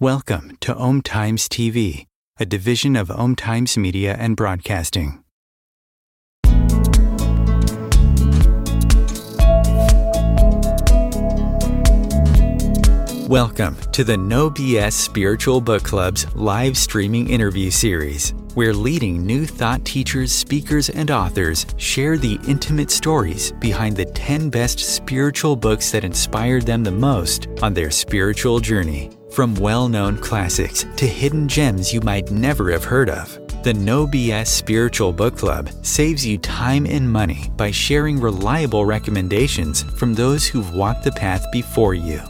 Welcome to Om Times TV, a division of Om Times Media and Broadcasting. Welcome to the No BS Spiritual Book Club's live streaming interview series, where leading new thought teachers, speakers, and authors share the intimate stories behind the 10 best spiritual books that inspired them the most on their spiritual journey. From well known classics to hidden gems you might never have heard of, the No BS Spiritual Book Club saves you time and money by sharing reliable recommendations from those who've walked the path before you.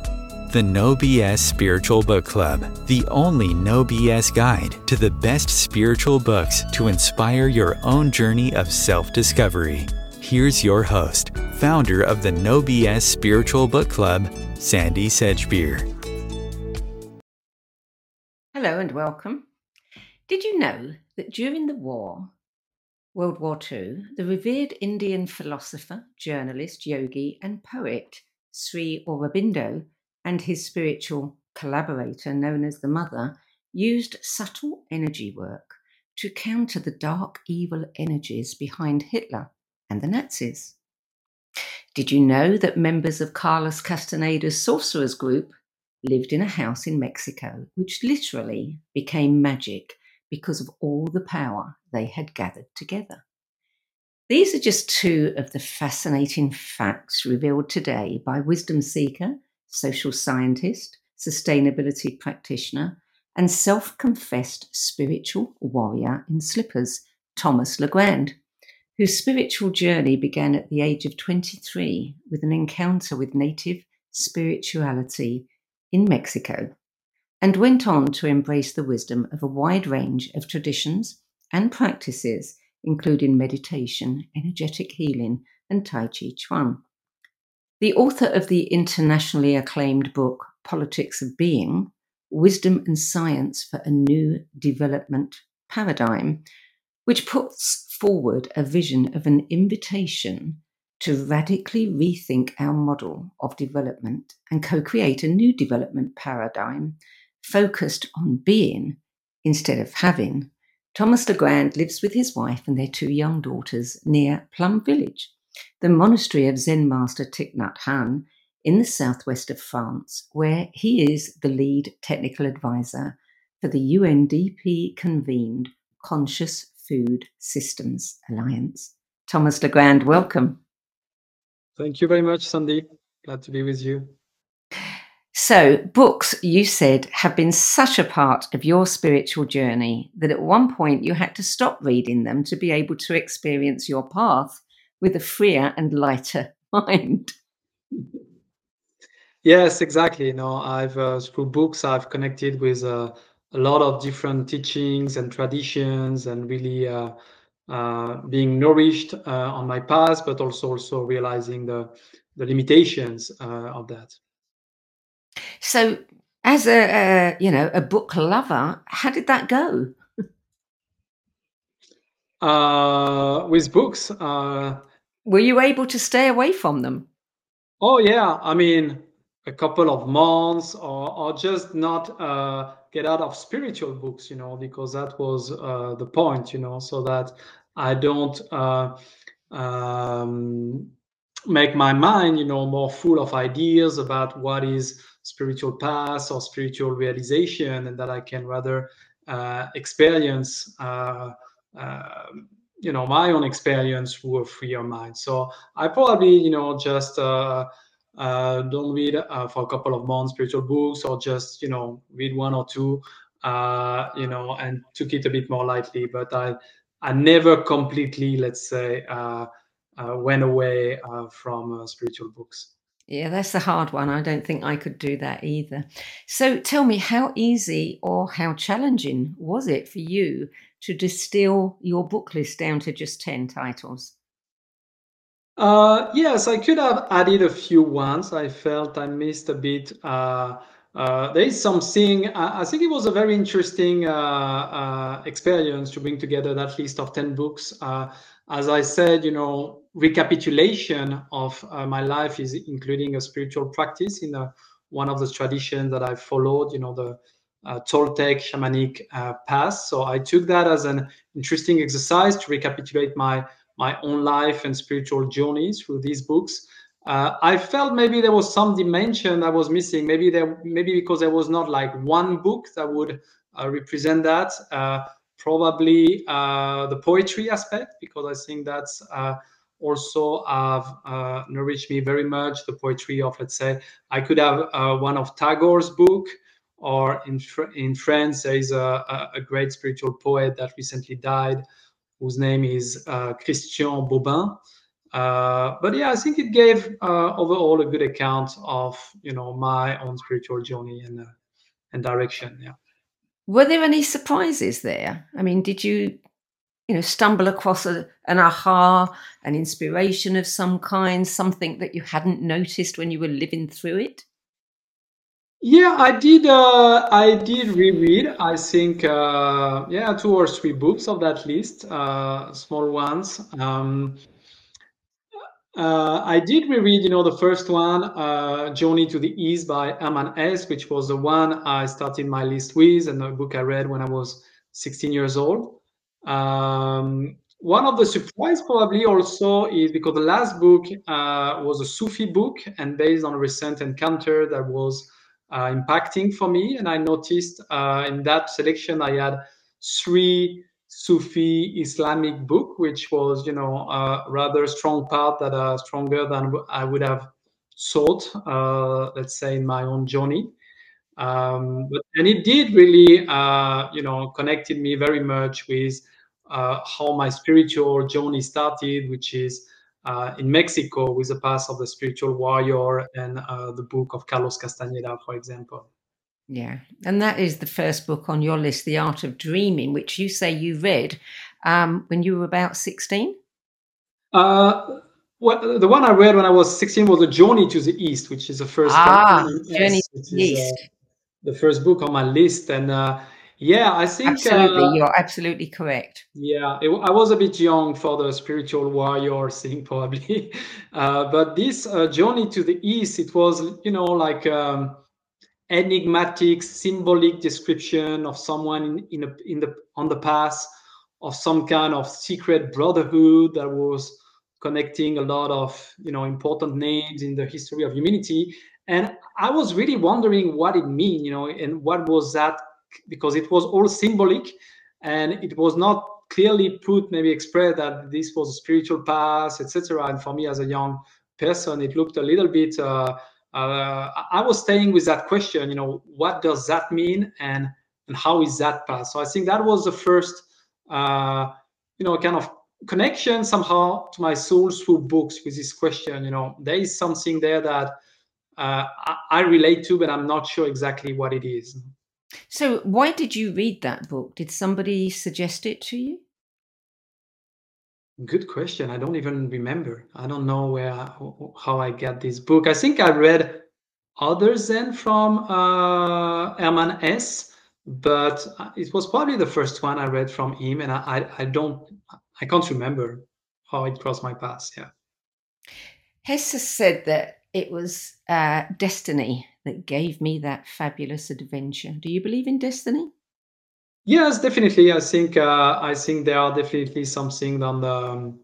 The No BS Spiritual Book Club, the only no BS guide to the best spiritual books to inspire your own journey of self discovery. Here's your host, founder of the No BS Spiritual Book Club, Sandie Sedgbeer. Hello and welcome. Did you know that during the war, World War II, the revered Indian philosopher, journalist, yogi, and poet Sri Aurobindo and his spiritual collaborator, known as the Mother, used subtle energy work to counter the dark, evil energies behind Hitler and the Nazis. Did you know that members of Carlos Castaneda's sorcerers group lived in a house in Mexico, which literally became magic because of all the power they had gathered together? These are just two of the fascinating facts revealed today by wisdom seeker social scientist, sustainability practitioner, and self confessed spiritual warrior in slippers, Thomas Legrand, whose spiritual journey began at the age of 23 with an encounter with native spirituality in Mexico, and went on to embrace the wisdom of a wide range of traditions and practices, including meditation, energetic healing, and Tai Chi Chuan. The author of the internationally acclaimed book Politics of Being Wisdom and Science for a New Development Paradigm, which puts forward a vision of an invitation to radically rethink our model of development and co create a new development paradigm focused on being instead of having. Thomas Legrand lives with his wife and their two young daughters near Plum Village the monastery of Zen master Thich Nhat Hanh in the southwest of France, where he is the lead technical advisor for the UNDP convened Conscious Food Systems Alliance. Thomas Legrand, welcome. Thank you very much, Sandie. Glad to be with you. So, books, you said, have been such a part of your spiritual journey that at one point you had to stop reading them to be able to experience your path with a freer and lighter mind. Yes, exactly. You know, I've uh, through books I've connected with uh, a lot of different teachings and traditions, and really uh, being nourished uh, on my past, but also also realizing the the limitations uh, of that. So, as a, you know a book lover, how did that go? with books, were you able to stay away from them? Oh yeah, I mean a couple of months, or or just not uh, get out of spiritual books, you know, because that was uh, the point, you know, so that I don't uh, um, make my mind, you know, more full of ideas about what is spiritual path or spiritual realization, and that I can rather uh, experience. Uh, um, you know my own experience through a freer mind so i probably you know just uh, uh, don't read uh, for a couple of months spiritual books or just you know read one or two uh, you know and took it a bit more lightly but i i never completely let's say uh, uh, went away from spiritual books yeah, that's the hard one. I don't think I could do that either. So tell me, how easy or how challenging was it for you to distill your book list down to just 10 titles? Uh, yes, I could have added a few ones. I felt I missed a bit. Uh, uh, there is something, I, I, think it was a very interesting uh, uh, experience to bring together that list of 10 books. Uh, as I said, you know, recapitulation of uh, my life is including a spiritual practice in a, one of the traditions that I followed, you know, the Toltec shamanic past. So I took that as an interesting exercise to recapitulate my my own life and spiritual journey through these books. Uh, I felt maybe there was some dimension that was missing. Maybe there, maybe because there was not like one book that would uh, represent that. Uh, probably uh, the poetry aspect, because I think that's also have uh, nourished me very much. The poetry of, let's say, I could have uh, one of Tagore's book, or in in France there is a, a, great spiritual poet that recently died, whose name is uh, Christian Bobin. Uh, but yeah, I think it gave uh, overall a good account of you know my own spiritual journey and uh, and direction. Yeah. Were there any surprises there? I mean, did you you know stumble across a, an aha an inspiration of some kind something that you hadn't noticed when you were living through it yeah i did uh, i did reread i think uh, yeah two or three books of that list uh, small ones um, uh, I did reread, you know, the first one, uh, Journey to the East by Hermann Hesse, which was the one I started my list with and a book I read when I was 16 years old. Um, one of the surprise probably also is because the last book uh, was a Sufi book and based on a recent encounter that was uh, impacting for me. And I noticed uh, in that selection I had three Sufi Islamic book, which was you know a rather strong part that are stronger than I would have thought. Uh, let's say in my own journey. Um, but, and it did really, uh, you know, connected me very much with uh, how my spiritual journey started, which is uh, in Mexico with the path of the spiritual warrior and uh, the book of Carlos Castaneda, for example. Yeah, and that is the first book on your list, The Art of Dreaming, which you say you read um, when you were about 16? Uh, well, the one I read when I was 16 was A Journey to the East, which is the first ah, Journey to the East. Uh, the first book on my list, and uh, yeah, I think absolutely, uh, you're absolutely correct. Yeah, it, I was a bit young for the spiritual warrior thing, probably, uh, but this uh, journey to the east, it was you know like um, enigmatic, symbolic description of someone in, in, a, in the on the path of some kind of secret brotherhood that was connecting a lot of you know important names in the history of humanity. And i was really wondering what it mean you know and what was that because it was all symbolic and it was not clearly put maybe expressed that this was a spiritual path etc and for me as a young person it looked a little bit uh, uh, i was staying with that question you know what does that mean and and how is that path so i think that was the first uh, you know kind of connection somehow to my soul through books with this question you know there is something there that uh, I, I, relate to, but I'm not sure exactly what it is. So, why did you read that book? Did somebody suggest it to you? Good question. I don't even remember. I don't know where how I got this book. I think I read others than from uh, Hermann Hesse, but uh, it was probably the first one I read from him, and I, I don't I can't remember how it crossed my path. Yeah. Hesse said that it was uh, destiny that gave me that fabulous adventure. Do you believe in destiny? Yes, definitely. I think uh, I think there are definitely something on the um,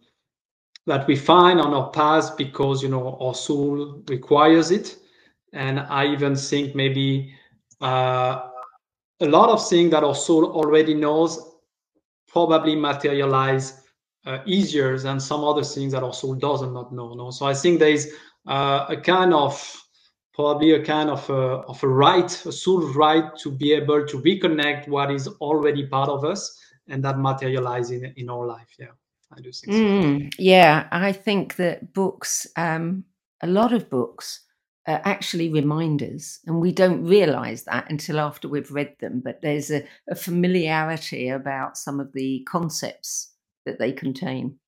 that we find on our path because you know our soul requires it, and I even think maybe uh, a lot of things that our soul already knows probably materialize uh, easier than some other things that our soul does not not know. No? So I think there is uh, a kind of probably a kind of a, of a right, a soul right to be able to reconnect what is already part of us and that materialize in, in our life. Yeah, I do think mm, so. Yeah, I think that books, um, a lot of books, are actually reminders, and we don't realize that until after we've read them. But there's a, a familiarity about some of the concepts that they contain.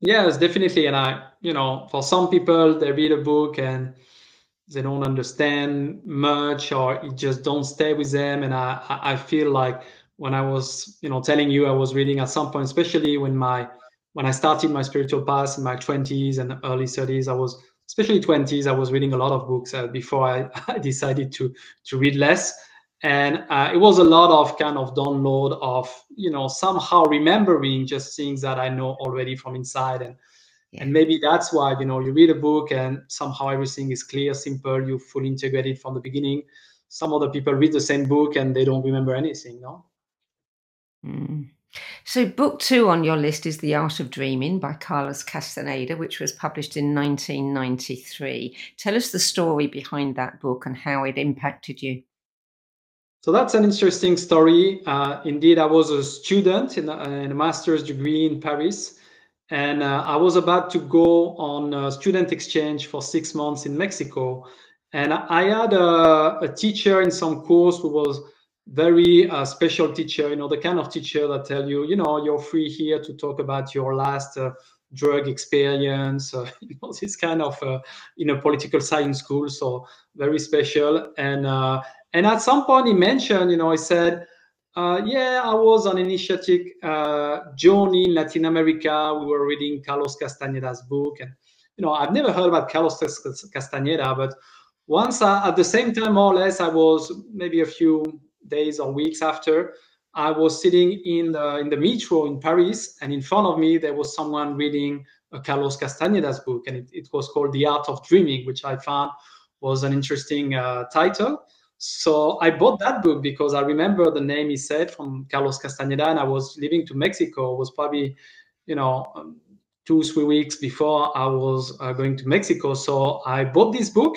Yes, definitely. And I, you know, for some people, they read a book and they don't understand much or just don't stay with them. And i i feel like when i was you know telling you i was reading at some point especially when my when i started my spiritual path in my 20s and early 30s i was especially 20s i was reading a lot of books uh, before I, I decided to to read less. And uh, it was a lot of kind of download of you know somehow remembering just things that i know already from inside. And yeah. and maybe that's why you know you read a book and somehow everything is clear simple you fully integrate it from the beginning some other people read the same book and they don't remember anything no mm. So, book two on your list is The Art of Dreaming by Carlos Castaneda, which was published in 1993. Tell us the story behind that book and how it impacted you. So, that's an interesting story. Uh, indeed, I was a student in a, in a, master's degree in Paris, and uh, I was about to go on a student exchange for six months in Mexico. And I had a, a teacher in some course who was very uh, special teacher, you know, the kind of teacher that tell you, you know, you're free here to talk about your last uh, drug experience, uh, you know, this kind of uh, in a political science school, so very special. And uh, and at some point he mentioned, you know, he said, uh, yeah, I was on initiatic journey in Latin America. We were reading Carlos Castaneda's book, and you know, I've never heard about Carlos Castaneda, but once at the same time, more or less, I was maybe a few days or weeks after, I was sitting in the in the metro in Paris, and in front of me there was someone reading Carlos Castaneda's book, and it, it, was called The Art of Dreaming, which I found was an interesting uh, title. So I bought that book because I remember the name he said from Carlos Castaneda, and I was leaving to Mexico. It was probably, you know, um, two three weeks before I was uh, going to Mexico. So I bought this book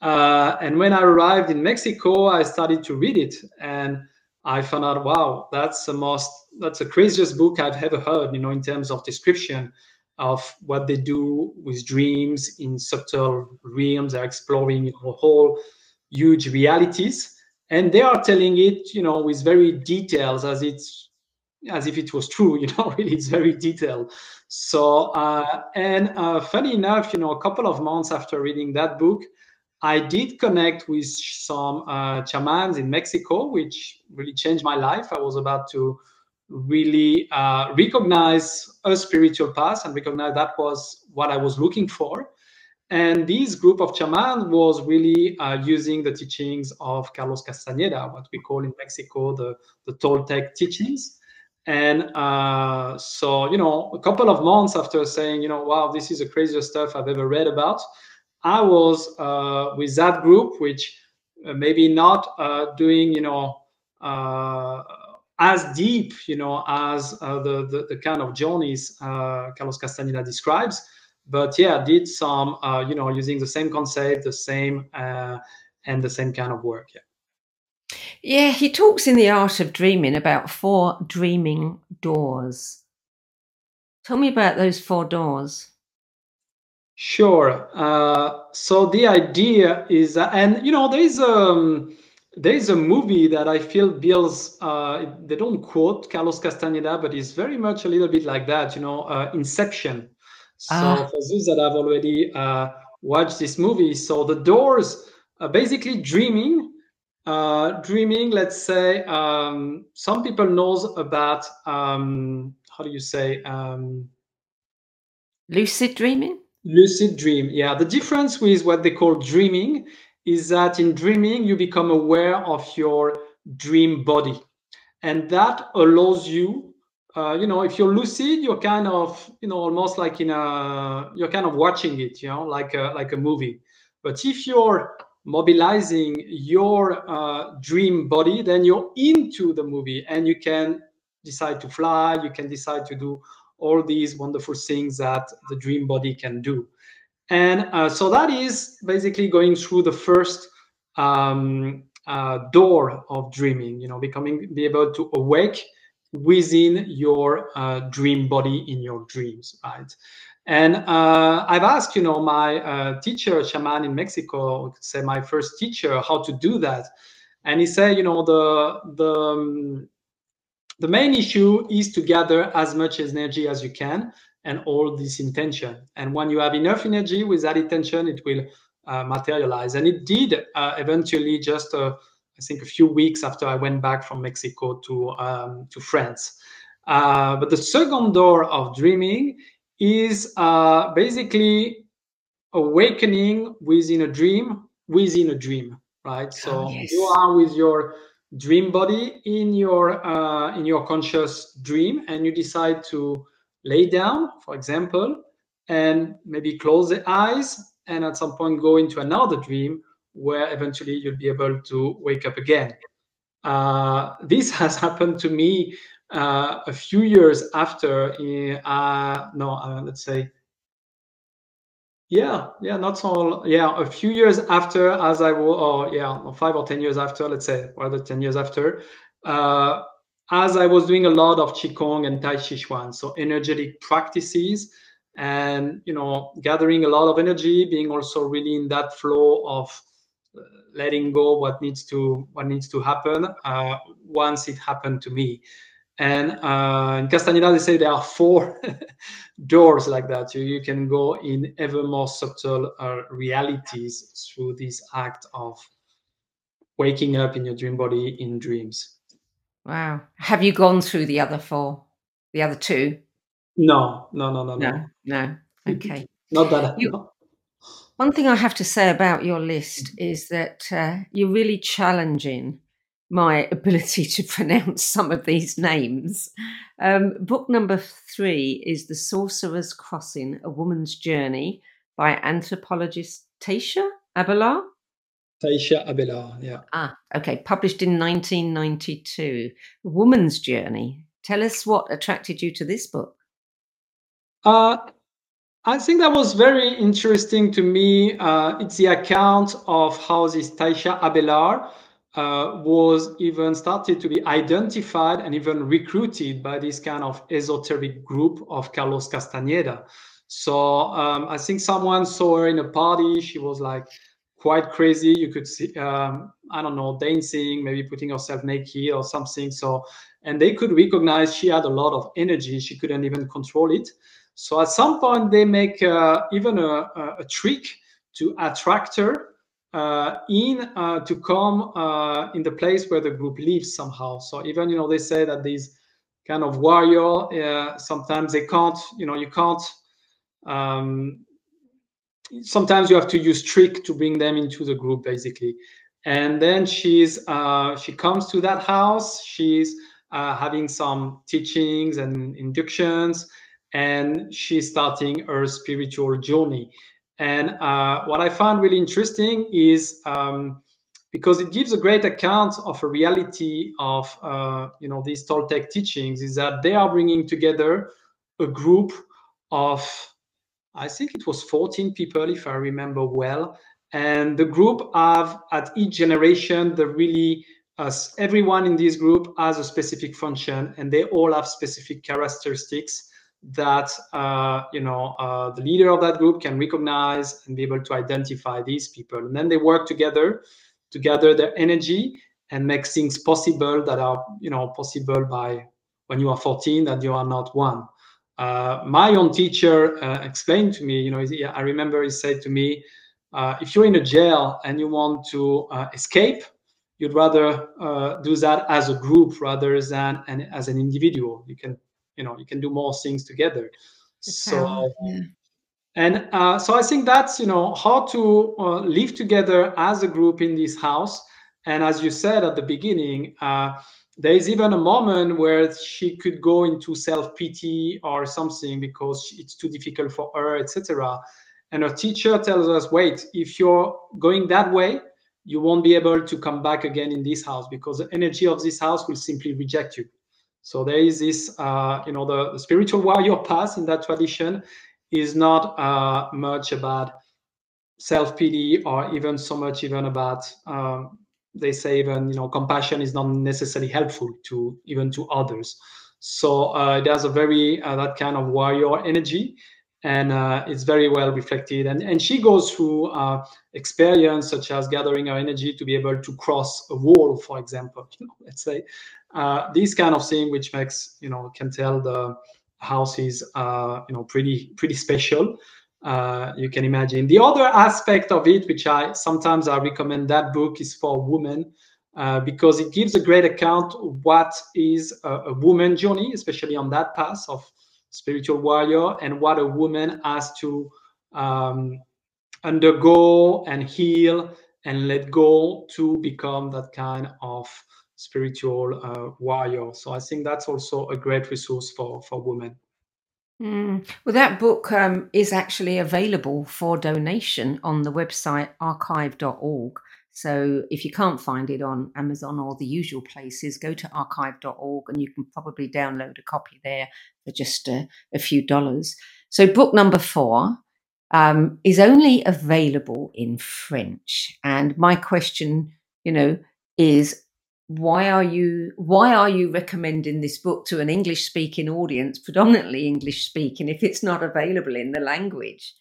uh, and when I arrived in Mexico, I started to read it, and I found out, wow, that's the most, that's the craziest book I've ever heard. You know, in terms of description of what they do with dreams in subtle realms. They're exploring know, whole huge realities, and they are telling it, you know, with very details, as it's as if it was true. You know, really, it's very detailed. So, uh, and uh, funny enough, you know, a couple of months after reading that book. I did connect with some uh, chamans in Mexico, which really changed my life. I was about to really uh, recognize a spiritual path and recognize that was what I was looking for. And this group of chamans was really uh, using the teachings of Carlos Castaneda, what we call in Mexico the, the Toltec teachings. And uh, so, you know, a couple of months after saying, you know, wow, this is the craziest stuff I've ever read about, I was uh, with that group, which uh, maybe not uh, doing, you know, uh, as deep, you know, as the, the, the kind of journeys Carlos Castaneda describes, but yeah, did some, uh, you know, using the same concept, the same uh, and the same kind of work. Yeah. Yeah, he talks in the art of dreaming about four dreaming doors. Tell me about those four doors. Sure. Uh, so the idea is, uh, and you know, there is um, there is a movie that I feel builds. Uh, they don't quote Carlos Castaneda, but it's very much a little bit like that. You know, uh, Inception. So ah. for those that have already uh, watched this movie, so the doors are basically dreaming. Uh, dreaming, let's say, um, some people knows about um, how do you say um, lucid dreaming Lucid dream. Yeah. The difference with what they call dreaming is that in dreaming, you become aware of your dream body. And that allows you, uh, you know, if you're lucid, you're kind of, you know, almost like in a, you're kind of watching it, you know, like a, like a movie. But if you're mobilizing your uh, dream body, then you're into the movie and you can decide to fly, you can decide to do all these wonderful things that the dream body can do. And uh, so that is basically going through the first um, uh, door of dreaming, you know, becoming, be able to awake within your uh, dream body in your dreams, right? And uh, I've asked, you know, my uh, teacher, shaman in Mexico, say my first teacher, how to do that. And he said, you know, the, the, um, the main issue is to gather as much energy as you can and all this intention. And when you have enough energy with that intention, it will uh, materialize. And it did uh, eventually just, uh, I think, a few weeks after I went back from Mexico to, um, to France. Uh, but the second door of dreaming is uh, basically awakening within a dream within a dream, right? So Oh, yes. you are with your dream body in your uh, in your conscious dream, and you decide to lay down, for example, and maybe close the eyes, and at some point go into another dream where eventually you'll be able to wake up again. Uh, this has happened to me uh, a few years after. Uh, no, uh, let's say yeah, yeah, not so. Yeah, a few years after, as I will, or yeah, five or ten years after, let's say, rather ten years after, uh, as I was doing a lot of qigong and tai chi chuan, so energetic practices, and you know, gathering a lot of energy, being also really in that flow of letting go what needs to what needs to happen uh, once it happened to me. And uh, in Castaneda, they say there are four doors like that. You, you can go in ever more subtle uh, realities through this act of waking up in your dream body in dreams. Wow. Have you gone through the other four? The other two? No, no, no, no, no. No, no. Okay. Not that. You- no. One thing I have to say about your list is that uh, you're really challenging my ability to pronounce some of these names. Um, book number three is The Sorcerer's Crossing A Woman's Journey by anthropologist Tasha Abelard. Taisha Abelard, yeah. Ah, okay, published in 1992. A Woman's Journey. Tell us what attracted you to this book. Uh, I think that was very interesting to me. Uh, it's the account of how this Taisha Abelard uh, was even started to be identified and even recruited by this kind of esoteric group of Carlos Castaneda. So um, I think someone saw her in a party. She was like quite crazy. You could see, um, I don't know, dancing, maybe putting herself naked or something. So, and they could recognize she had a lot of energy. She couldn't even control it. So at some point, they make uh, even a, a, trick to attract her uh, in uh, to come in the place where the group lives somehow. So even you know they say that these kind of warrior sometimes they can't you know you can't. Um, sometimes you have to use trick to bring them into the group basically. And then she's uh, she comes to that house. She's uh, having some teachings and inductions, and she's starting her spiritual journey. And uh, what I found really interesting is um, because it gives a great account of a reality of uh, you know these Toltec teachings is that they are bringing together a group of I think it was 14 people if I remember well, and the group have at each generation the really as everyone in this group has a specific function and they all have specific characteristics that uh, you know uh, the leader of that group can recognize and be able to identify these people. And then they work together to gather their energy and make things possible that are you know possible by when you are 14 that you are not one. Uh, my own teacher uh, explained to me you know i remember he said to me uh, if you're in a jail and you want to uh, escape you'd rather do that as a group rather than an, as an individual. You can you know you can do more things together. So yeah. and uh, so i think that's you know how to uh, live together as a group in this house. And as you said at the beginning uh, there is even a moment where she could go into self-pity or something because it's too difficult for her etc and her teacher tells us wait if you're going that way you won't be able to come back again in this house because the energy of this house will simply reject you so there is this, uh, you know, the, the, spiritual warrior path in that tradition is not uh, much about self-pity or even so much even about, um, they say even, you know, compassion is not necessarily helpful to even to others. So uh, there's a very, uh, that kind of warrior energy and uh, it's very well reflected. And, and she goes through uh, experience such as gathering her energy to be able to cross a wall, for example, you know, let's say, uh, this kind of thing, which makes you know can tell the house is uh, you know pretty pretty special. Uh, you can imagine the other aspect of it, which I sometimes I recommend that book is for women. Uh, because it gives a great account of what is a, a woman journey, especially on that path of spiritual warrior, and what a woman has to um, undergo and heal and let go to become that kind of spiritual uh, warrior. So I think that's also a great resource for for women. Mm. Well, that book um, is actually available for donation on the website archive.org. So if you can't find it on Amazon or the usual places, go to archive.org and you can probably download a copy there for just a, a few dollars. So, book number four um, is only available in French. And my question, you know, is why are you why are you recommending this book to an English speaking audience, predominantly English speaking, if it's not available in the language?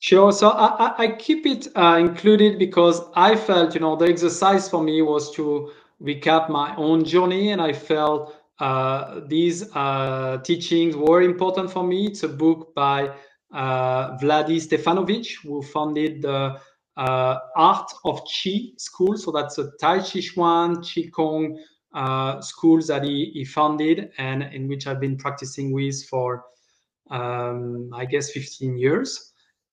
Sure. So I, I keep it uh, included because I felt, you know, the exercise for me was to recap my own journey, and I felt uh, these uh, teachings were important for me. It's a book by uh, Vladi Stefanovic, who founded the Art of Qi school. So that's a Tai Chi Chuan, Qi Gong uh, schools that he, he founded and in which I've been practicing with for, um, I guess, 15 years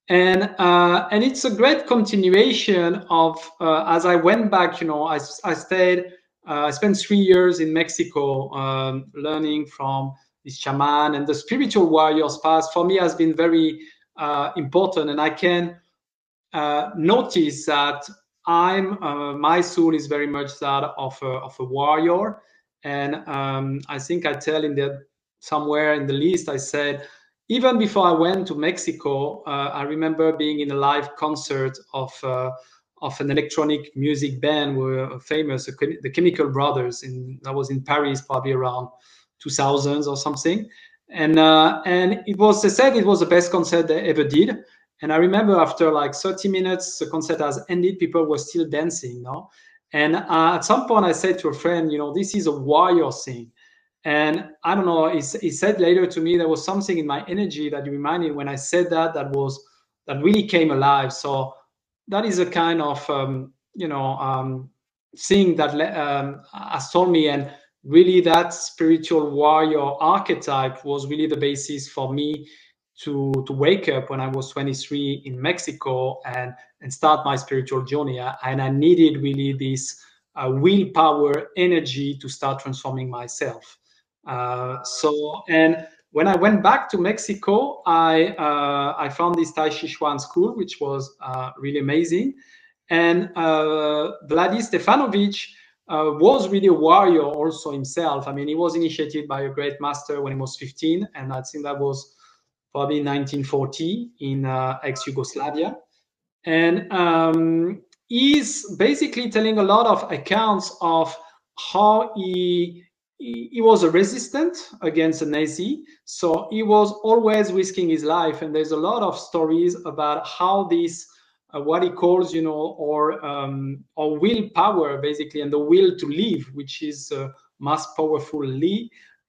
and uh, and it's a great continuation of uh, as I went back. You know, I, I stayed. Uh, I spent three years in Mexico um, learning from this shaman and the spiritual warriors path. For me, has been very uh, important, and I can uh, notice that I'm uh, my soul is very much that of a, of a warrior, and um, I think I tell in the somewhere in the list I said even before I went to Mexico, uh, I remember being in a live concert of uh, of an electronic music band, were famous, the Chemical Brothers. In I was in Paris, probably around 2000s or something, and uh, and it was they said it was the best concert they ever did. And I remember after like 30 minutes, the concert has ended, people were still dancing, no. And uh, at some point, I said to a friend, you know, this is a warrior thing and I don't know, he, he said later to me there was something in my energy that reminded when I said that that was that really came alive. So that is a kind of um, you know um, thing that um, has told me, and really that spiritual warrior archetype was really the basis for me to to wake up when I was 23 in Mexico and and start my spiritual journey. And I needed really this uh, willpower, energy to start transforming myself. Uh, so and when I went back to Mexico, I uh, I found this Tai Chi Chuan school, which was uh, really amazing. And uh, Vladi Stefanovic uh, was really a warrior also himself. I mean, he was initiated by a great master when he was 15, and I think that was probably 1940 in uh, ex-Yugoslavia. And um, he's basically telling a lot of accounts of how he he, was a resistant against the Nazi, so he was always risking his life. And there's a lot of stories about how this, uh, what he calls, you know, or um, or willpower, basically, and the will to live, which is uh, most powerful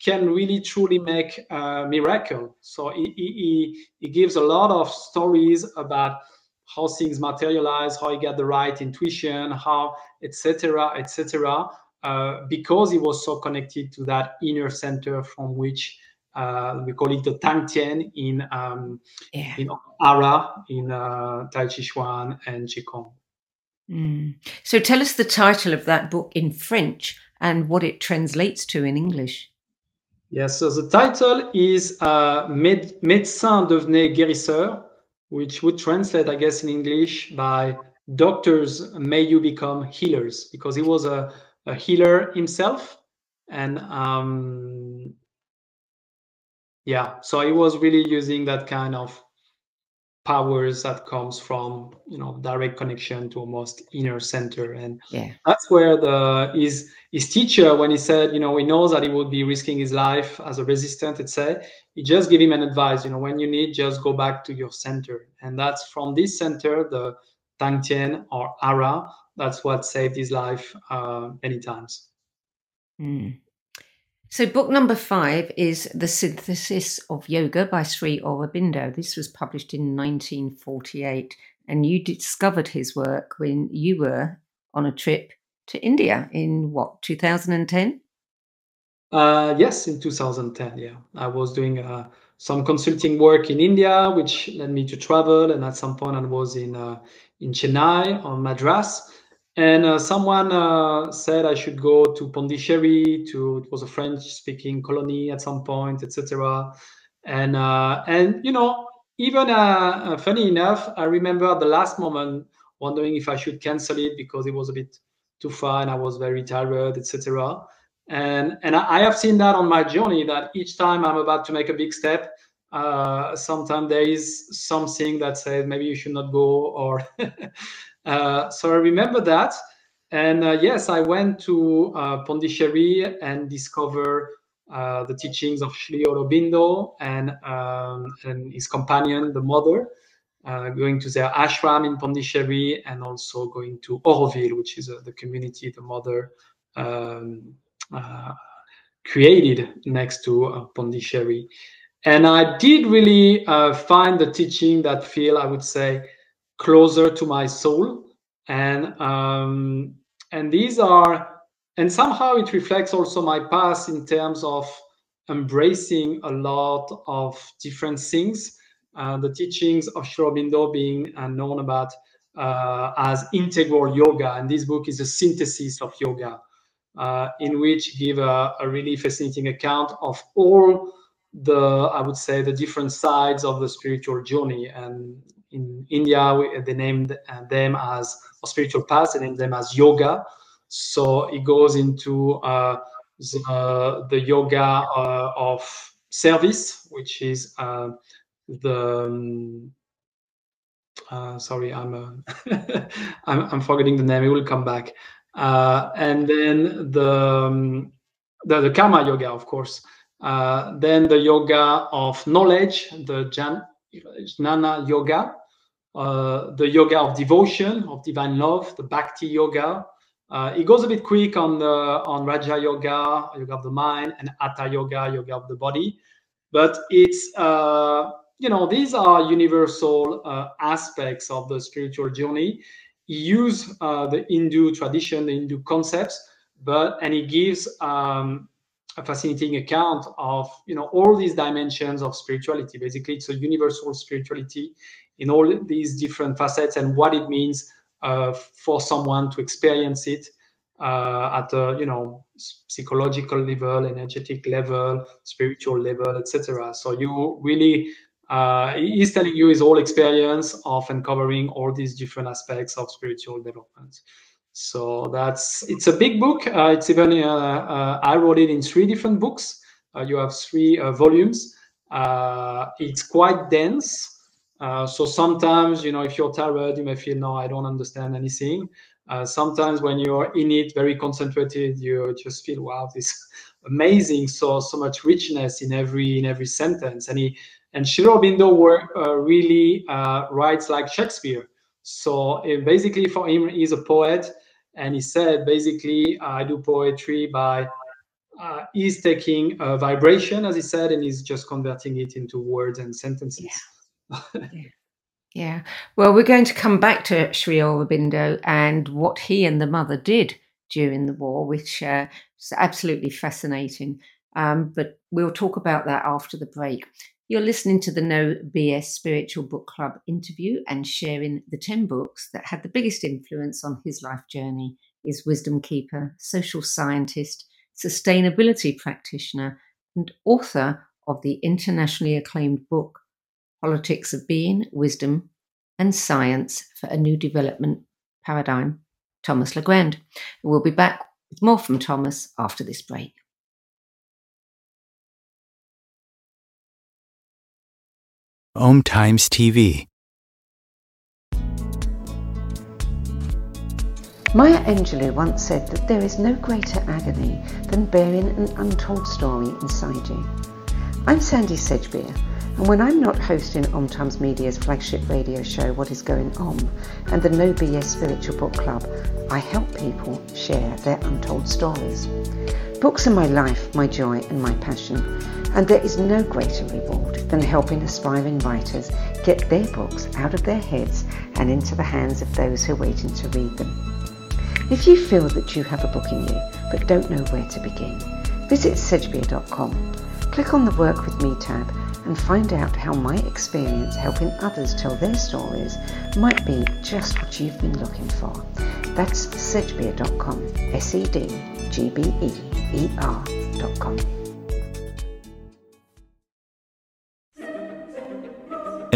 can really truly make a miracle. So he, he, he gives a lot of stories about how things materialize, how he got the right intuition, how etc. etc. Uh, because he was so connected to that inner center from which uh, we call it the Tang Tien in um, yeah. in Ara, in uh, Tai Chi Chuan and Qigong. Mm. So tell us the title of that book in French and what it translates to in English. Yes, so the title is uh, Med- Médecin devenez guérisseur, which would translate, I guess, in English by Doctors May You Become Healers, because he was a a healer himself. And um, yeah so he was really using that kind of powers that comes from you know direct connection to almost inner center. And yeah. that's where the his his teacher when he said you know he knows that he would be risking his life as a resistant let's he just give him an advice you know when you need just go back to your center and that's from this center the Tang Tien or Ara that's what saved his life uh, many times. Mm. So, book number five is The Synthesis of Yoga by Sri Aurobindo. This was published in 1948, and you discovered his work when you were on a trip to India in what, 2010? Uh, yes, in 2010. Yeah, I was doing a, some consulting work in India, which led me to travel. And at some point, I was in uh, in Chennai on Madras. And uh, someone uh, said I should go to Pondicherry. To it was a French-speaking colony at some point, etc. And uh, and you know, even uh, funny enough, I remember the last moment wondering if I should cancel it because it was a bit too far and I was very tired, etc. And and I have seen that on my journey that each time I'm about to make a big step, uh, sometimes there is something that says maybe you should not go or uh, so I remember that. And uh, yes, I went to uh, Pondicherry and discover uh, the teachings of Sri Aurobindo and, um, and his companion, the mother, uh, going to their ashram in Pondicherry and also going to Auroville, which is uh, the community the mother um, uh, created next to uh, Pondicherry. And I did really uh, find the teaching that feel, I would say, closer to my soul. And um, and these are, and somehow it reflects also my past in terms of embracing a lot of different things. The teachings of Sri Aurobindo being uh, known about uh, as integral yoga, and this book is a synthesis of yoga uh, in which give a, a, really fascinating account of all the, I would say, the different sides of the spiritual journey. And in India, we, they named uh, them as spiritual paths, they named them as yoga. So it goes into uh, the, the, yoga of service, which is the um, uh, sorry, I'm, I'm, I'm forgetting the name. It will come back. Uh, and then the, um, the, the karma yoga, of course. Uh, then the yoga of knowledge, the Jnana yoga, uh, the yoga of devotion, of divine love, the Bhakti yoga. Uh, it goes a bit quick on the on Raja yoga, yoga of the mind, and Hatha yoga, yoga of the body. But it's uh, you know these are universal uh, aspects of the spiritual journey use uh, the Hindu tradition, the Hindu concepts, but and he gives um, a fascinating account of you know all these dimensions of spirituality. Basically, it's a universal spirituality in all these different facets and what it means uh, for someone to experience it uh, at a you know psychological level, energetic level, spiritual level, etc. So you really uh, he's telling you his whole experience of uncovering all these different aspects of spiritual development. So that's it's a big book. Uh, it's even uh, uh I wrote it in three different books. Uh, you have three uh, volumes. it's quite dense. so sometimes, you know, if you're tired, you may feel, no, I don't understand anything. sometimes when you're in it, very concentrated, you just feel, wow, this amazing. So so much richness in every in every sentence. And he and Sri Aurobindo work, uh, really uh, writes like Shakespeare. So basically, for him, he's a poet, and he said basically, I do poetry by uh, he's taking a vibration, as he said, and he's just converting it into words and sentences. Yeah. yeah. yeah. Well, we're going to come back to Sri Aurobindo and what he and the mother did during the war, which uh, is absolutely fascinating. Um, but we'll talk about that after the break. You're listening to the No BS Spiritual Book Club interview and sharing the 10 books that had the biggest influence on his life journey is Wisdom Keeper, social scientist, sustainability practitioner, and author of the internationally acclaimed book Politics of Being, Wisdom, and Science for a New Development Paradigm, Thomas Legrand. We'll be back with more from Thomas after this break. Om Times TV. Maya Angelou once said that there is no greater agony than bearing an untold story inside you. I'm Sandie Sedgbeer, and when I'm not hosting Om Times Media's flagship radio show What Is Going On and the No BS Spiritual Book Club, I help people share their untold stories. Books are my life, my joy, and my passion, and there is no greater reward than helping aspiring writers get their books out of their heads and into the hands of those who are waiting to read them. If you feel that you have a book in you but don't know where to begin, visit sedgbeer.com, click on the Work With Me tab and find out how my experience helping others tell their stories might be just what you've been looking for. That's sedgbeer.com, S E D G B E E R.com.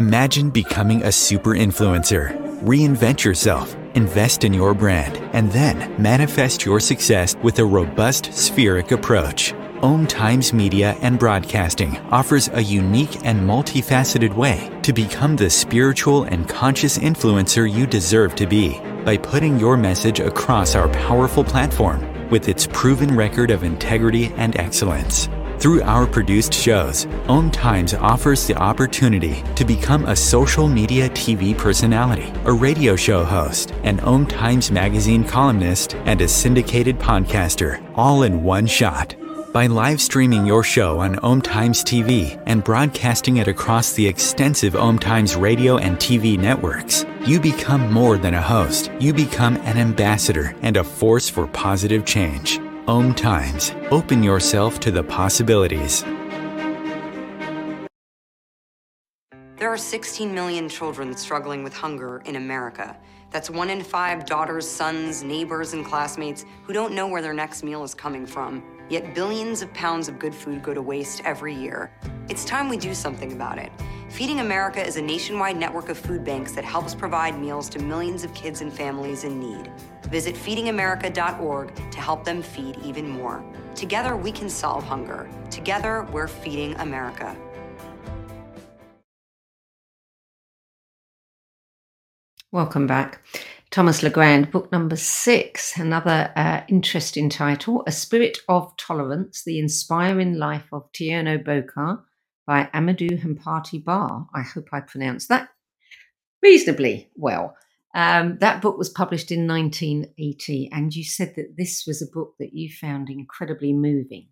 Imagine becoming a super influencer. Reinvent yourself, invest in your brand, and then manifest your success with a robust spheric approach. Om Times Media and Broadcasting offers a unique and multifaceted way to become the spiritual and conscious influencer you deserve to be by putting your message across our powerful platform with its proven record of integrity and excellence. Through our produced shows, Om Times offers the opportunity to become a social media TV personality, a radio show host, an Om Times magazine columnist, and a syndicated podcaster, all in one shot. By live streaming your show on Om Times TV and broadcasting it across the extensive Om Times radio and TV networks, you become more than a host. You become an ambassador and a force for positive change. Om Times. Open yourself to the possibilities. There are 16 million children struggling with hunger in America. That's one in five daughters, sons, neighbors, and classmates who don't know where their next meal is coming from. Yet billions of pounds of good food go to waste every year. It's time we do something about it. Feeding America is a nationwide network of food banks that helps provide meals to millions of kids and families in need. Visit feedingamerica.org to help them feed even more. Together, we can solve hunger. Together, we're feeding America. Welcome back. Thomas Legrand, book number six, another uh, interesting title A Spirit of Tolerance The Inspiring Life of Tierno Bokar by Amadou Hampâté Bâ. I hope I pronounced that reasonably well. Um, that book was published in 1980, and you said that this was a book that you found incredibly moving.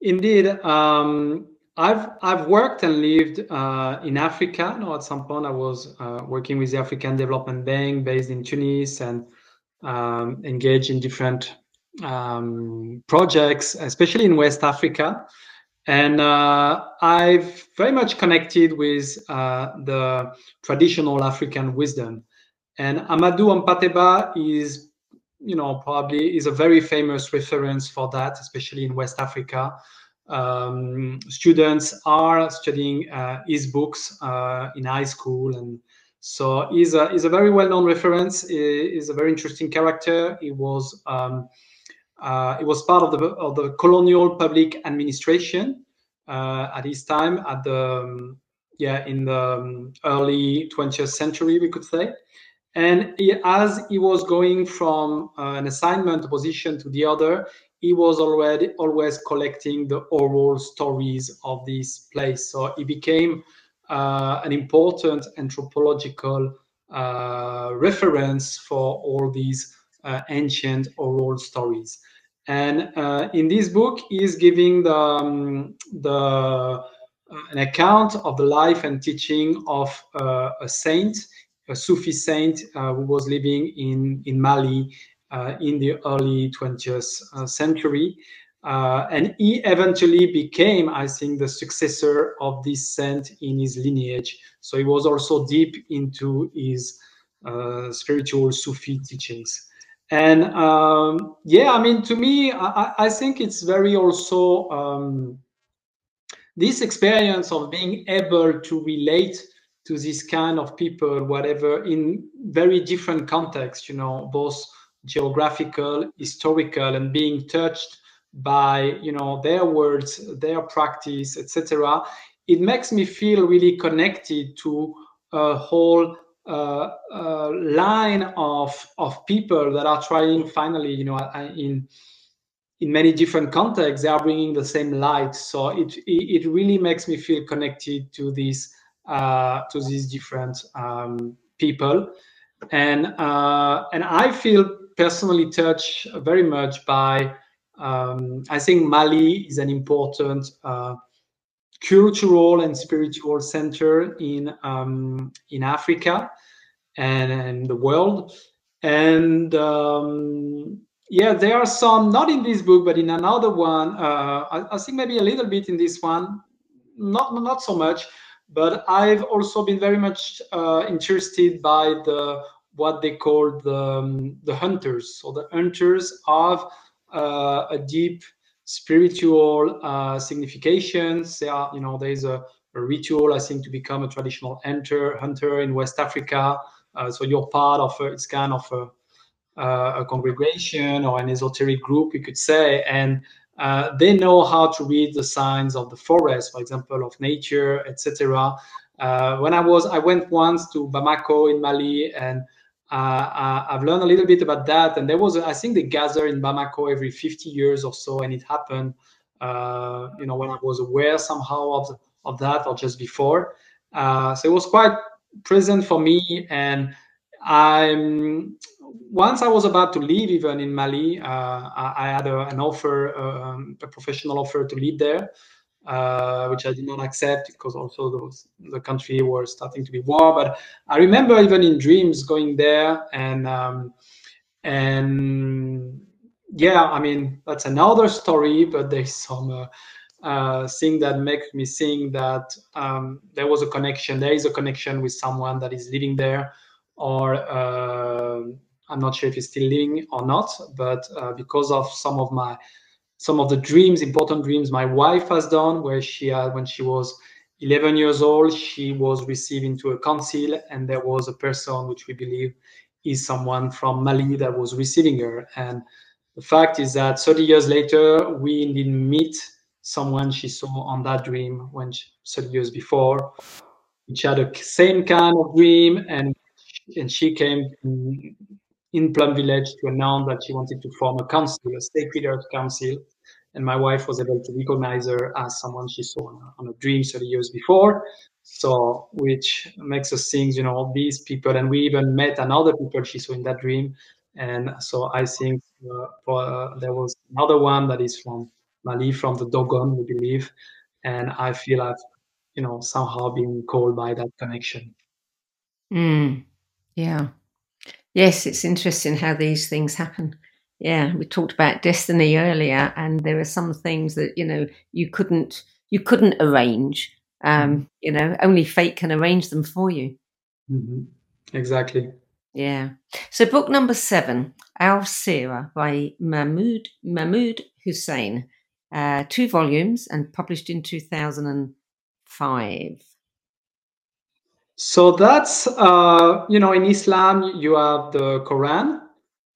Indeed, um, I've I've worked and lived uh, in Africa. No, at some point I was uh, working with the African Development Bank based in Tunis and um, engaged in different um, projects, especially in West Africa. And uh, I've very much connected with uh, the traditional African wisdom. And Amadou Hampâté Bâ is, you know, probably is a very famous reference for that, especially in West Africa. Um, students are studying uh, his books uh, in high school. And so he's a, he's a very well-known reference. He, he's a very interesting character. He was um, uh, he was part of the of the colonial public administration uh, at his time at the um, yeah in the um, early 20th century we could say and he, as he was going from uh, an assignment position to the other he was already always collecting the oral stories of this place. So he became uh, an important anthropological uh, reference for all these uh, ancient oral stories. And uh, in this book, he is giving the, um, the uh, an account of the life and teaching of uh, a saint, a Sufi saint who was living in, in Mali uh, in the early 20th uh, century. Uh, and he eventually became, I think, the successor of this saint in his lineage. So he was also deep into his spiritual Sufi teachings. And um, yeah, I mean, to me, I, I think it's very also um, this experience of being able to relate to this kind of people, whatever, in very different contexts, you know, both geographical, historical, and being touched by you know their words, their practice, etc. It makes me feel really connected to a whole uh, uh, line of of people that are trying finally, you know, in in many different contexts, they are bringing the same light. So it it, really makes me feel connected to these uh, to these different um, people, and uh, and I feel personally touched very much by. Um, I think Mali is an important uh, cultural and spiritual center in um, in Africa and, and, the world. And um, yeah, there are some not in this book, but in another one. Uh, I, I, think maybe a little bit in this one, not not so much. But I've also been very much uh, interested by the what they call the um, the hunters. So the hunters of uh, a deep spiritual uh, significations. There are, you know, there is a, a, ritual, I think, to become a traditional hunter hunter in West Africa. Uh, so you're part of a, it's kind of a, uh, a congregation or an esoteric group, you could say, and uh, they know how to read the signs of the forest, for example, of nature, etc. Uh, when I was, I went once to Bamako in Mali, and uh, I've learned a little bit about that. And there was, I think, they gather in Bamako every 50 years or so, and it happened, uh, you know, when I was aware somehow of of that or just before. Uh, so it was quite present for me, and I'm once I was about to leave, even in Mali, uh, I, I, had a, an offer, um, a professional offer to live there, uh, which I did not accept because also the country was starting to be war. But I remember even in dreams going there, and um, and yeah, I mean that's another story. But there's some. Uh, uh, thing that makes me think that um, there was a connection. There is a connection with someone that is living there, or uh, I'm not sure if he's still living or not, but uh, because of some of my some of the dreams, important dreams my wife has done, where she had when she was 11 years old, she was received into a council, and there was a person which we believe is someone from Mali that was receiving her. And the fact is that 30 years later, we indeed meet someone she saw on that dream when she, 30 years before, which had the same kind of dream, and and she came in Plum Village to announce that she wanted to form a council, a sacred earth council. And my wife was able to recognize her as someone she saw on a, on a dream 30 years before. So, which makes us think, you know, these people, and we even met another people she saw in that dream. And so I think uh, for, uh, there was another one that is from Mali, from the Dogon, we believe. And I feel I've, you know, somehow been called by that connection. Mm, yeah. Yes, it's interesting how these things happen. Yeah, we talked about destiny earlier, and there are some things that you know you couldn't you couldn't arrange. Um, mm-hmm. you know, only fate can arrange them for you. Mm-hmm. Exactly. Yeah. So, book number seven, Al Sira by Mahmoud Mahmoud Hussein, uh, two volumes and published in two thousand and five. So that's uh, you know in Islam you have the Quran,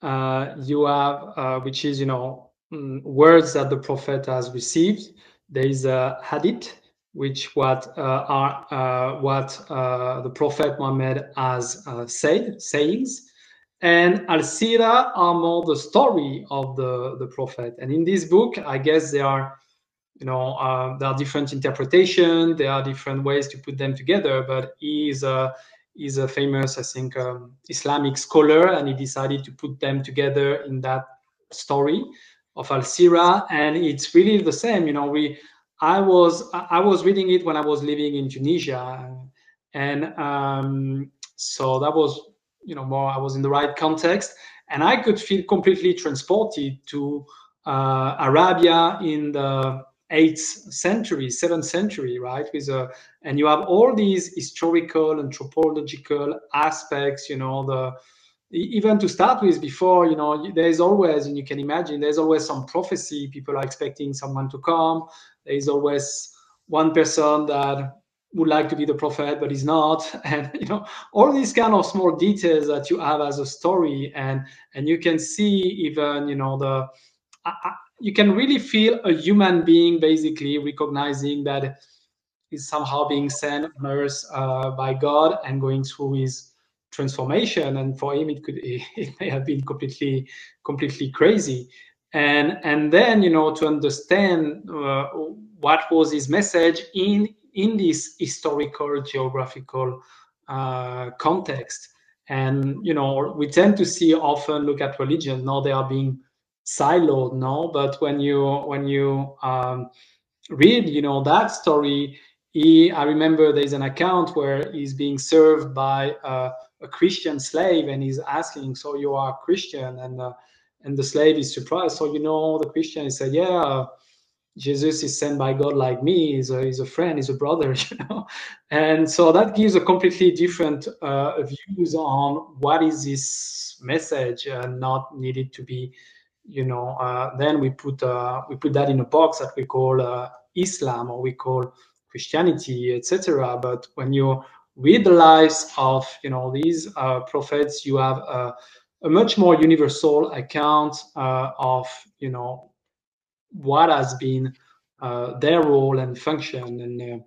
uh, you have uh, which is you know mm, words that the Prophet has received. There is a Hadith, which what uh, are uh, what uh, the Prophet Muhammad has said sayings, and Al Sira are more the story of the the Prophet. And in this book, I guess there are you know uh, there are different interpretations there are different ways to put them together but he is a is a famous i think um, islamic scholar and he decided to put them together in that story of al-sira and it's really the same you know we i was i was reading it when i was living in tunisia and um, so that was you know more i was in the right context and i could feel completely transported to uh, arabia in the eighth century, seventh century, right? With a, and you have all these historical, anthropological aspects. You know, the even to start with, before you know, there is always, and you can imagine, there's always some prophecy. People are expecting someone to come. There is always one person that would like to be the prophet but he's not and you know all these kind of small details that you have as a story and and you can see even you know the you can really feel a human being basically recognizing that he's somehow being sent on earth uh, by God and going through his transformation. And for him, it could it may have been completely completely crazy. And and then you know to understand uh, what was his message in in this historical geographical uh, context. And you know we tend to see often look at religion now they are being siloed no? But when you when you um, read you know that story he i remember there's an account where he's being served by uh, a christian slave and he's asking so you are christian? And uh, and the slave is surprised. So you know the christian he said yeah Jesus is sent by God like me, he's a, he's a friend, he's a brother, you know. And so that gives a completely different uh, views on what is this message and not needed to be, you know. Uh, then we put uh, we put that in a box that we call uh, Islam or we call Christianity, etc. But when you read the lives of you know these uh, prophets, you have a, a much more universal account uh, of you know what has been uh, their role and function and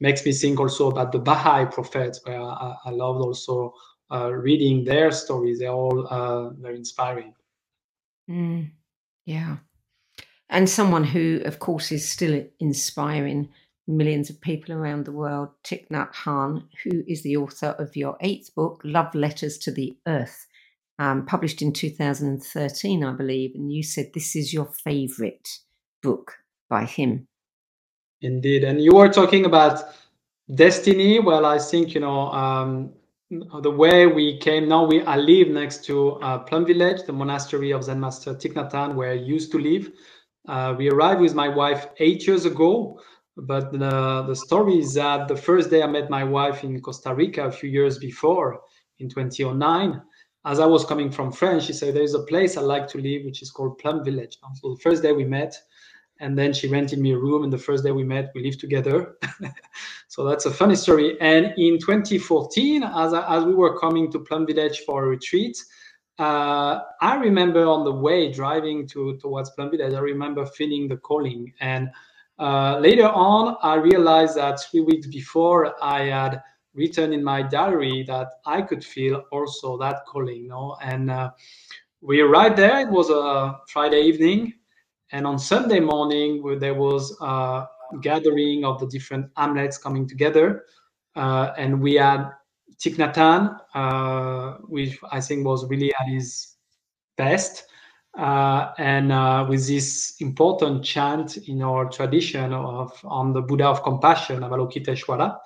makes me think also about the Baha'i prophets where I, I loved also reading their stories. They're all very inspiring. Mm, yeah. And someone who, of course, is still inspiring millions of people around the world, Thich Nhat Hanh, who is the author of your eighth book, Love Letters to the Earth, um, published in 2013, I believe. And you said this is your favorite book by him. Indeed. And you were talking about destiny. Well, I think, you know, um, the way we came now, we I live next to uh, Plum Village, the monastery of Zen Master Thich Nhat Hanh, where I used to live. Uh, we arrived with my wife eight years ago. But the, the story is that the first day I met my wife in Costa Rica a few years before, in 2009, as I was coming from France, she said, There's a place I like to live, which is called Plum Village. So the first day we met, and then she rented me a room and the first day we met we lived together. So that's a funny story. And in 2014 as, as we were coming to plum village for a retreat uh, i remember on the way driving to towards plum village i remember feeling the calling. And uh, later on i realized that three weeks before i had written in my diary that i could feel also that calling you know? and uh, we arrived there. It was a friday evening and on Sunday morning, where there was a gathering of the different hamlets coming together. Uh, and we had Hanh, uh, which I think was really at his best. Uh, and uh, with this important chant in our tradition of on the Buddha of Compassion, Avalokiteshvara,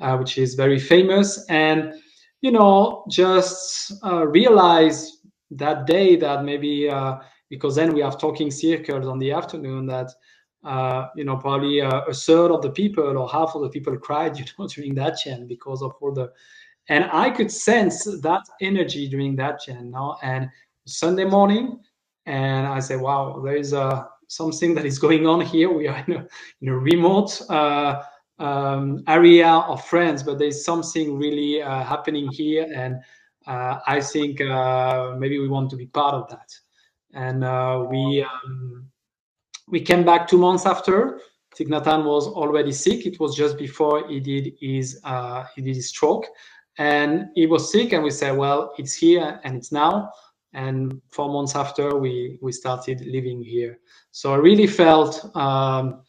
uh, which is very famous. And, you know, just uh, realize that day that maybe because then we have talking circles on the afternoon that uh, you know probably a, a, third of the people or half of the people cried you know during that chant because of all the and i could sense that energy during that chant now and sunday morning and i said wow there is a something that is going on here. We are in a, in a remote uh, um, area of france but there's something really uh, happening here and uh, i think uh, maybe we want to be part of that and uh, we um, we came back two months after. Hanh was already sick. It was just before he did his uh, he did his stroke, and he was sick. And we said, well, it's here and it's now. And four months after, we we started living here. So I really felt, um,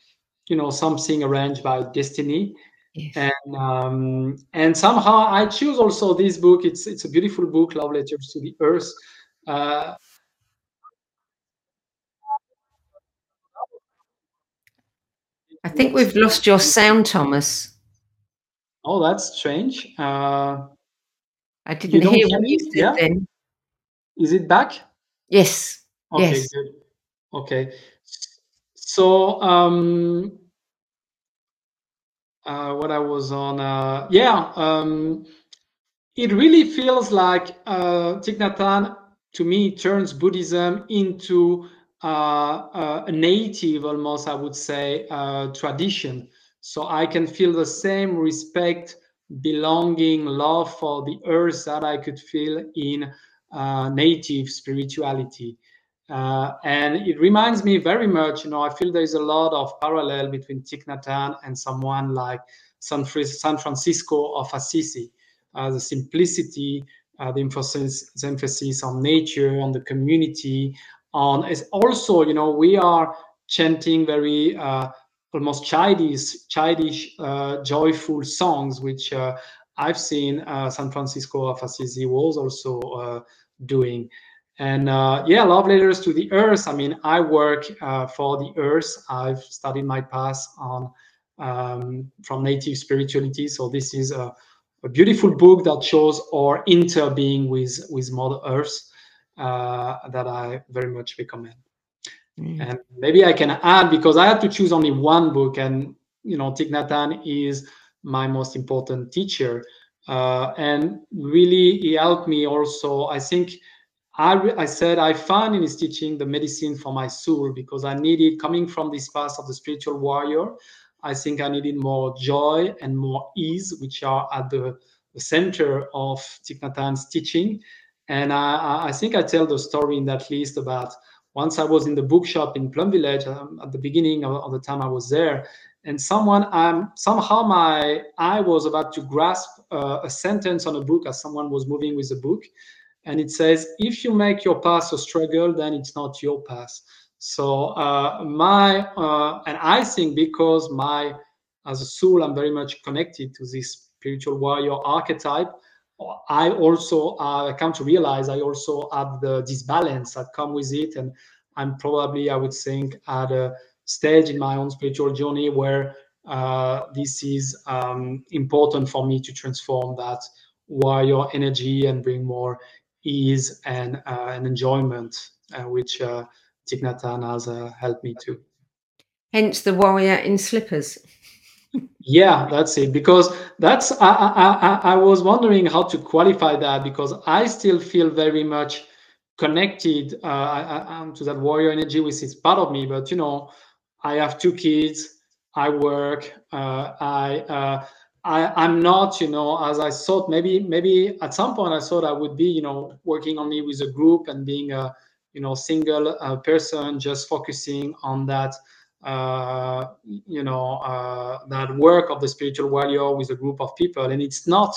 you know, something arranged by destiny. Yes. And um, and somehow I choose also this book. It's it's a beautiful book, Love Letters to the Earth. Uh, I think we've lost your sound, Thomas. Oh, that's strange. Uh, I didn't hear what you said yeah? then. Is it back? Yes. Okay, yes. good. Okay. So, um, uh, what I was on, uh, yeah, um, it really feels like uh, Thich Nhat Hanh, to me, turns Buddhism into a native, almost, I would say, uh, tradition. So I can feel the same respect, belonging, love for the earth that I could feel in native spirituality. Uh, and it reminds me very much, you know, I feel there's a lot of parallel between Thich Nhat Hanh and someone like San, San Francisco of Assisi. Uh, the simplicity, uh, the emphasis, the emphasis on nature, on the community, on is also you know we are chanting very uh, almost childish childish uh, joyful songs which uh, i've seen uh, san francisco of assisi was also uh, doing. And uh, yeah love letters to the earth. I mean i work for the earth. I've studied my path on um, from native spirituality. So this is a, a beautiful book that shows our interbeing with with mother earth uh, that I very much recommend. Mm. And maybe I can add because I had to choose only one book, and you know, Thich Nhat Hanh is my most important teacher, uh, and really he helped me also. I think I, I said I found in his teaching the medicine for my soul because I needed coming from this path of the spiritual warrior. I think I needed more joy and more ease, which are at the, the center of Thich Nhat Hanh's teaching. And I, I think I tell the story in that list about once I was in the bookshop in Plum Village um, at the beginning of, of, the time I was there, and someone um, somehow my eye was about to grasp uh, a sentence on a book as someone was moving with the book, and it says, "If you make your path a struggle, then it's not your path." So uh, my uh, and I think because my as a soul, I'm very much connected to this spiritual warrior archetype. I also uh, come to realize I also have the disbalance that come with it, and I'm probably I would think at a stage in my own spiritual journey where uh, this is um, important for me to transform that warrior energy and bring more ease and uh, enjoyment, uh, which uh, Thich Nhat Hanh has uh, helped me to. Hence the warrior in slippers yeah that's it because that's I, I i was wondering how to qualify that because i still feel very much connected uh, I, I, to that warrior energy which is part of me but you know i have two kids i work uh, i uh, I, I'm not, you know, as I thought. Maybe, maybe at some point I thought I would be, you know, working only with a group and being a, you know, single uh, person, just focusing on that uh, you know uh, that work of the spiritual warrior with a group of people. And it's not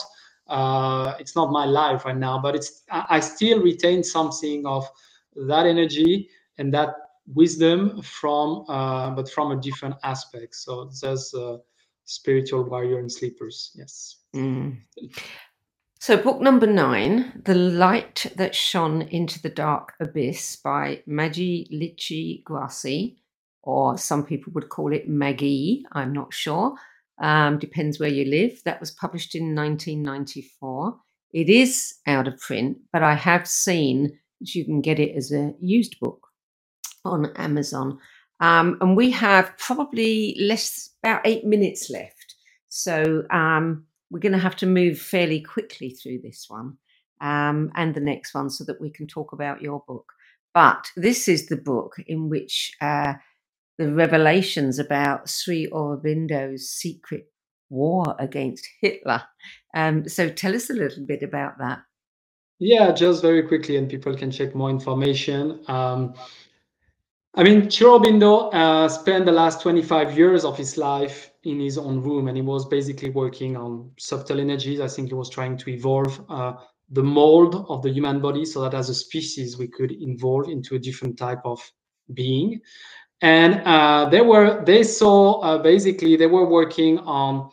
uh, it's not my life right now but it's i still retain something of that energy and that wisdom from uh, but from a different aspect. So there's a spiritual warrior and sleepers yes. Mm. So, book number nine, The Light That Shone into the Dark Abyss by Maggie Litchi Guassi or some people would call it Maggie, I'm not sure. Um, depends where you live. That was published in 1994. It is out of print, but I have seen that you can get it as a used book on Amazon. Um, and we have probably less, about eight minutes left. So um, we're going to have to move fairly quickly through this one um, and the next one so that we can talk about your book. But this is the book in which uh, the revelations about Sri Aurobindo's secret war against Hitler. Um, so tell us a little bit about that. Yeah, just very quickly, and people can check more information. Um, I mean, Sri Aurobindo uh, spent the last 25 years of his life in his own room, and he was basically working on subtle energies. I think he was trying to evolve uh, the mold of the human body so that as a species we could evolve into a different type of being and uh, they were they saw uh, basically they were working on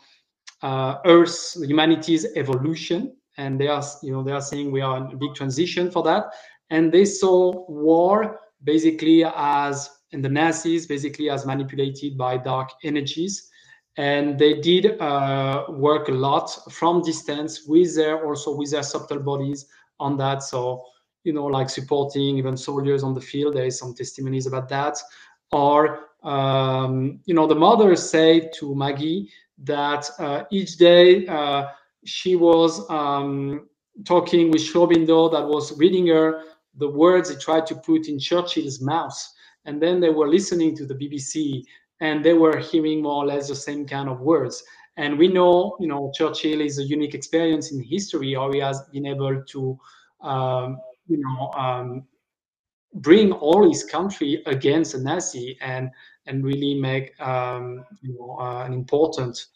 uh, Earth's humanity's evolution, and they are you know they are saying we are in a big transition for that, and they saw war basically as and the Nazis basically as manipulated by dark energies, and they did uh, work a lot from distance with their also with their subtle bodies on that. So you know like supporting even soldiers on the field. There is some testimonies about that or um, you know the mother said to maggie that uh, each day uh, she was um, talking with Sri Aurobindo that was reading her the words he tried to put in churchill's mouth. And then they were listening to the bbc and they were hearing more or less the same kind of words. And we know you know churchill is a unique experience in history how he has been able to um, you know um, bring all his country against the Nazi and and really make um, you know uh, an important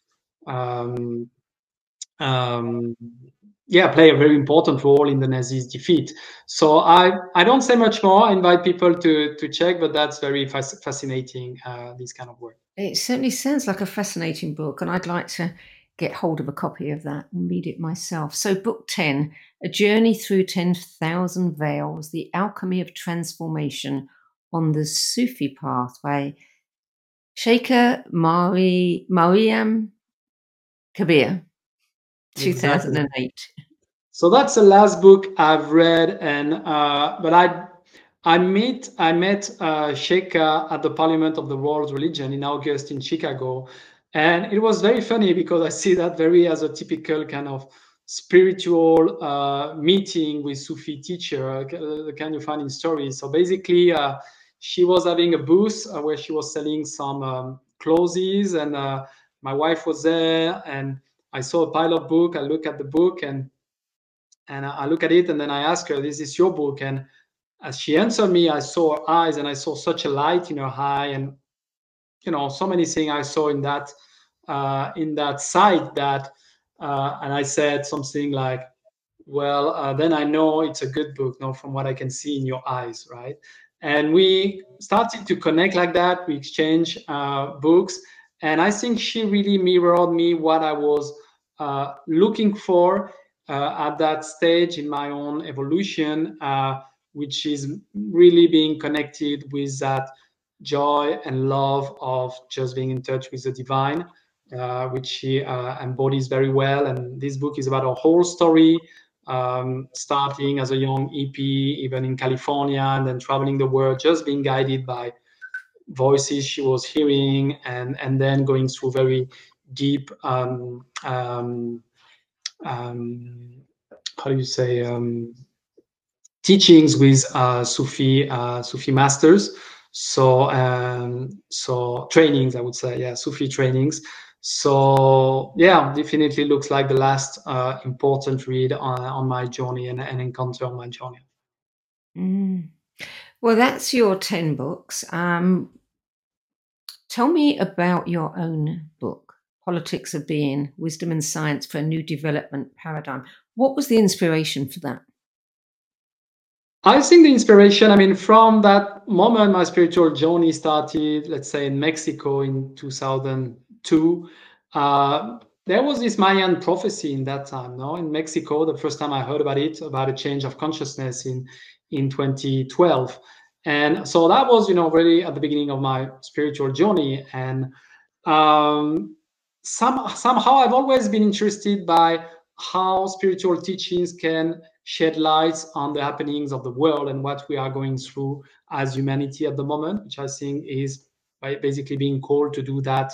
um, um, yeah play a very important role in the Nazis' defeat. So I I don't say much more. I invite people to to check, but that's very fascinating. Uh, this kind of work. It certainly sounds like a fascinating book, and I'd like to get hold of a copy of that and read it myself. So, Book 10 A Journey Through 10,000 Veils The Alchemy of Transformation on the Sufi Pathway. Sheikha Mari, Maryam Kabeer, 2008. Exactly. So that's the last book I've read, and uh, but I I met I met uh, Sheikha at the Parliament of the World Religion in August in Chicago, and it was very funny because I see that very as a typical kind of spiritual uh, meeting with Sufi teacher, the kind you find in stories. So basically, uh, she was having a booth uh, where she was selling some um, clothes, and uh, my wife was there, and I saw a pile of book. I look at the book and and I look at it, and then I ask her, "This is your book?" And as she answered me, I saw her eyes, and I saw such a light in her eye, and you know, so many things I saw in that uh, in that site that, uh, and I said something like, "Well, uh, then I know it's a good book, no, from what I can see in your eyes, right?" And we started to connect like that. We exchange uh, books, and I think she really mirrored me what I was uh, looking for uh, at that stage in my own evolution, which is really being connected with that joy and love of just being in touch with the divine, uh, which she uh, embodies very well. And this book is about a whole story. Um, starting as a young EP, even in California, and then traveling the world, just being guided by voices she was hearing and and then going through very deep um, um, um, how do you say um, teachings with uh, Sufi uh, Sufi masters. So um, so trainings, I would say, yeah, Sufi trainings. So yeah, definitely looks like the last uh, important read on, on my journey and an encounter on my journey. Mm. Well, that's your 10 books. Um, tell me about your own book, Politics of Being Wisdom and Science for a New Development Paradigm. What was the inspiration for that? I think the inspiration, I mean, from that moment, my spiritual journey started, let's say, in Mexico in 2002. Uh, there was this Mayan prophecy in that time, no? In Mexico, the first time I heard about it, about a change of consciousness in in 2012. And so that was, you know, really at the beginning of my spiritual journey. And um, some, somehow I've always been interested by how spiritual teachings can shed light on the happenings of the world and what we are going through as humanity at the moment, which I think is by basically being called to do that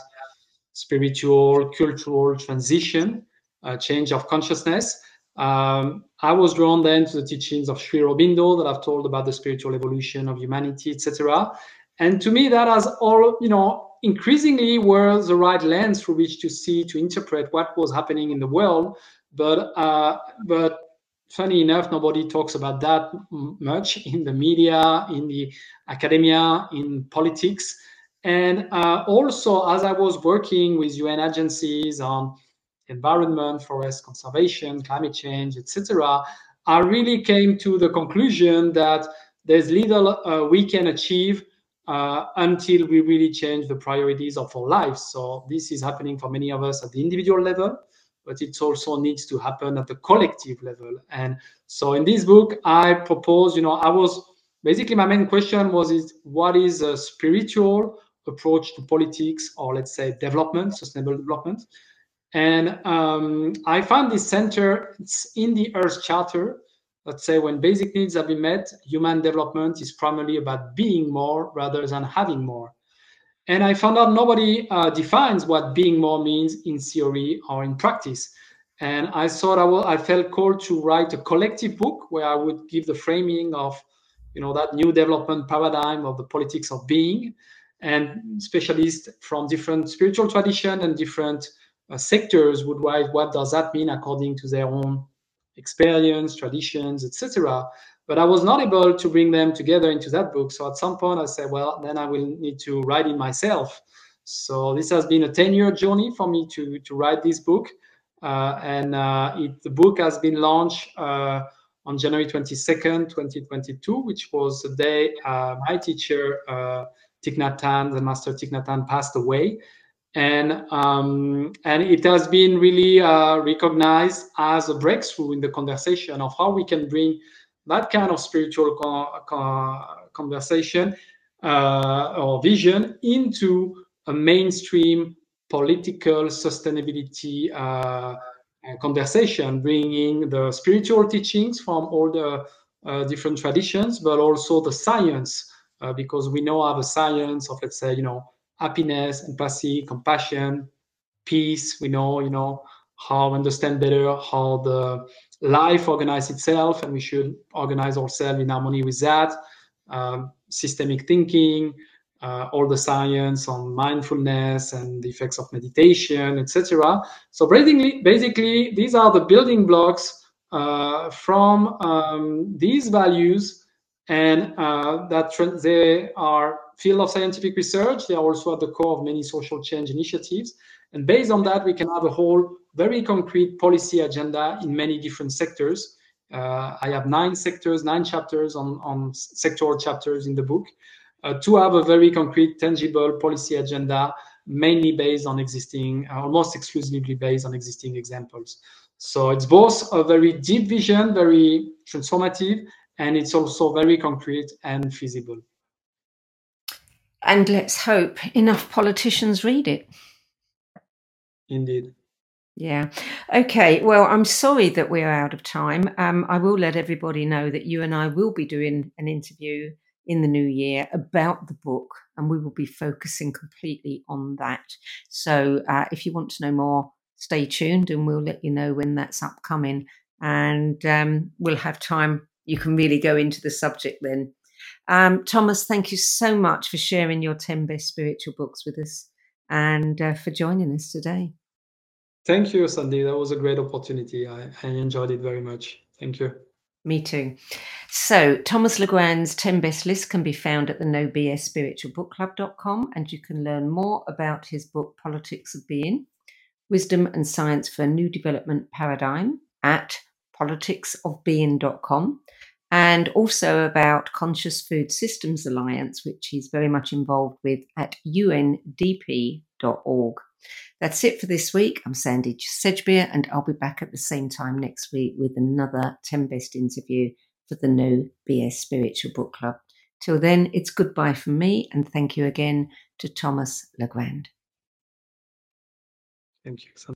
spiritual, cultural transition, uh, change of consciousness. Um, I was drawn then to the teachings of Sri Aurobindo that I've told about the spiritual evolution of humanity, etc. And to me, that has all, you know, increasingly were the right lens through which to see, to interpret what was happening in the world. But, uh, but funny enough, nobody talks about that much in the media, in the academia, in politics. And uh, also, as I was working with UN agencies on environment, forest conservation, climate change, etc., I really came to the conclusion that there's little uh, we can achieve uh, until we really change the priorities of our lives. So this is happening for many of us at the individual level, but it also needs to happen at the collective level. And so in this book, I propose, you know, I was basically my main question was is what is a spiritual approach to politics or let's say development, sustainable development? And um, I found this center, it's in the Earth Charter. Let's say when basic needs have been met, human development is primarily about being more rather than having more. And I found out nobody uh, defines what being more means in theory or in practice. And I thought I, will, I felt called to write a collective book where I would give the framing of, you know, that new development paradigm of the politics of being, and specialists from different spiritual tradition and different uh, sectors would write what does that mean according to their own experience, traditions, etc. But I was not able to bring them together into that book. So at some point I said, well, then I will need to write it myself. So this has been a 10-year journey for me to, to write this book. Uh, and uh, it, the book has been launched uh, on January 22nd, 2022, which was the day uh, my teacher, uh, Thich Nhat Hanh, the master Thich Nhat Hanh passed away and um, and it has been really uh, recognized as a breakthrough in the conversation of how we can bring that kind of spiritual co- co- conversation uh, or vision into a mainstream political sustainability uh, conversation, bringing the spiritual teachings from all the uh, different traditions, but also the science, uh, because we now have a science of, let's say, you know, happiness, empathy, compassion, peace. We know, you know, how understand better how the life organizes itself, and we should organize ourselves in harmony with that. Um, systemic thinking, uh, all the science on mindfulness and the effects of meditation, etc. So basically, basically, these are the building blocks uh, from um, these values, and uh, that they are field of scientific research. They are also at the core of many social change initiatives, and based on that, we can have a whole very concrete policy agenda in many different sectors. Uh, I have nine sectors, nine chapters on, on sectoral chapters in the book uh, to have a very concrete, tangible policy agenda, mainly based on existing, uh, almost exclusively based on existing examples. So it's both a very deep vision, very transformative, and it's also very concrete and feasible. And let's hope enough politicians read it. Indeed. Yeah. Okay. Well, I'm sorry that we're out of time. Um, I will let everybody know that you and I will be doing an interview in the new year about the book, and we will be focusing completely on that. So, uh, if you want to know more, stay tuned, and we'll let you know when that's upcoming. And um, we'll have time. You can really go into the subject then. Um, Thomas, thank you so much for sharing your 10 best spiritual books with us and uh, for joining us today. Thank you, Sandie. That was a great opportunity. I, I enjoyed it very much. Thank you. Me too. So, Thomas Legrand's 10 best list can be found at the No BS Spiritual Book Club.com, and you can learn more about his book, Politics of Being Wisdom and Science for a New Development Paradigm at politicsofbeing.com, and also about Conscious Food Systems Alliance, which he's very much involved with at undp.org. That's it for this week. I'm Sandie Sedgbeer, and I'll be back at the same time next week with another 10 best interview for the No BS Spiritual Book Club. Till then, it's goodbye from me, and thank you again to Thomas Legrand. Thank you.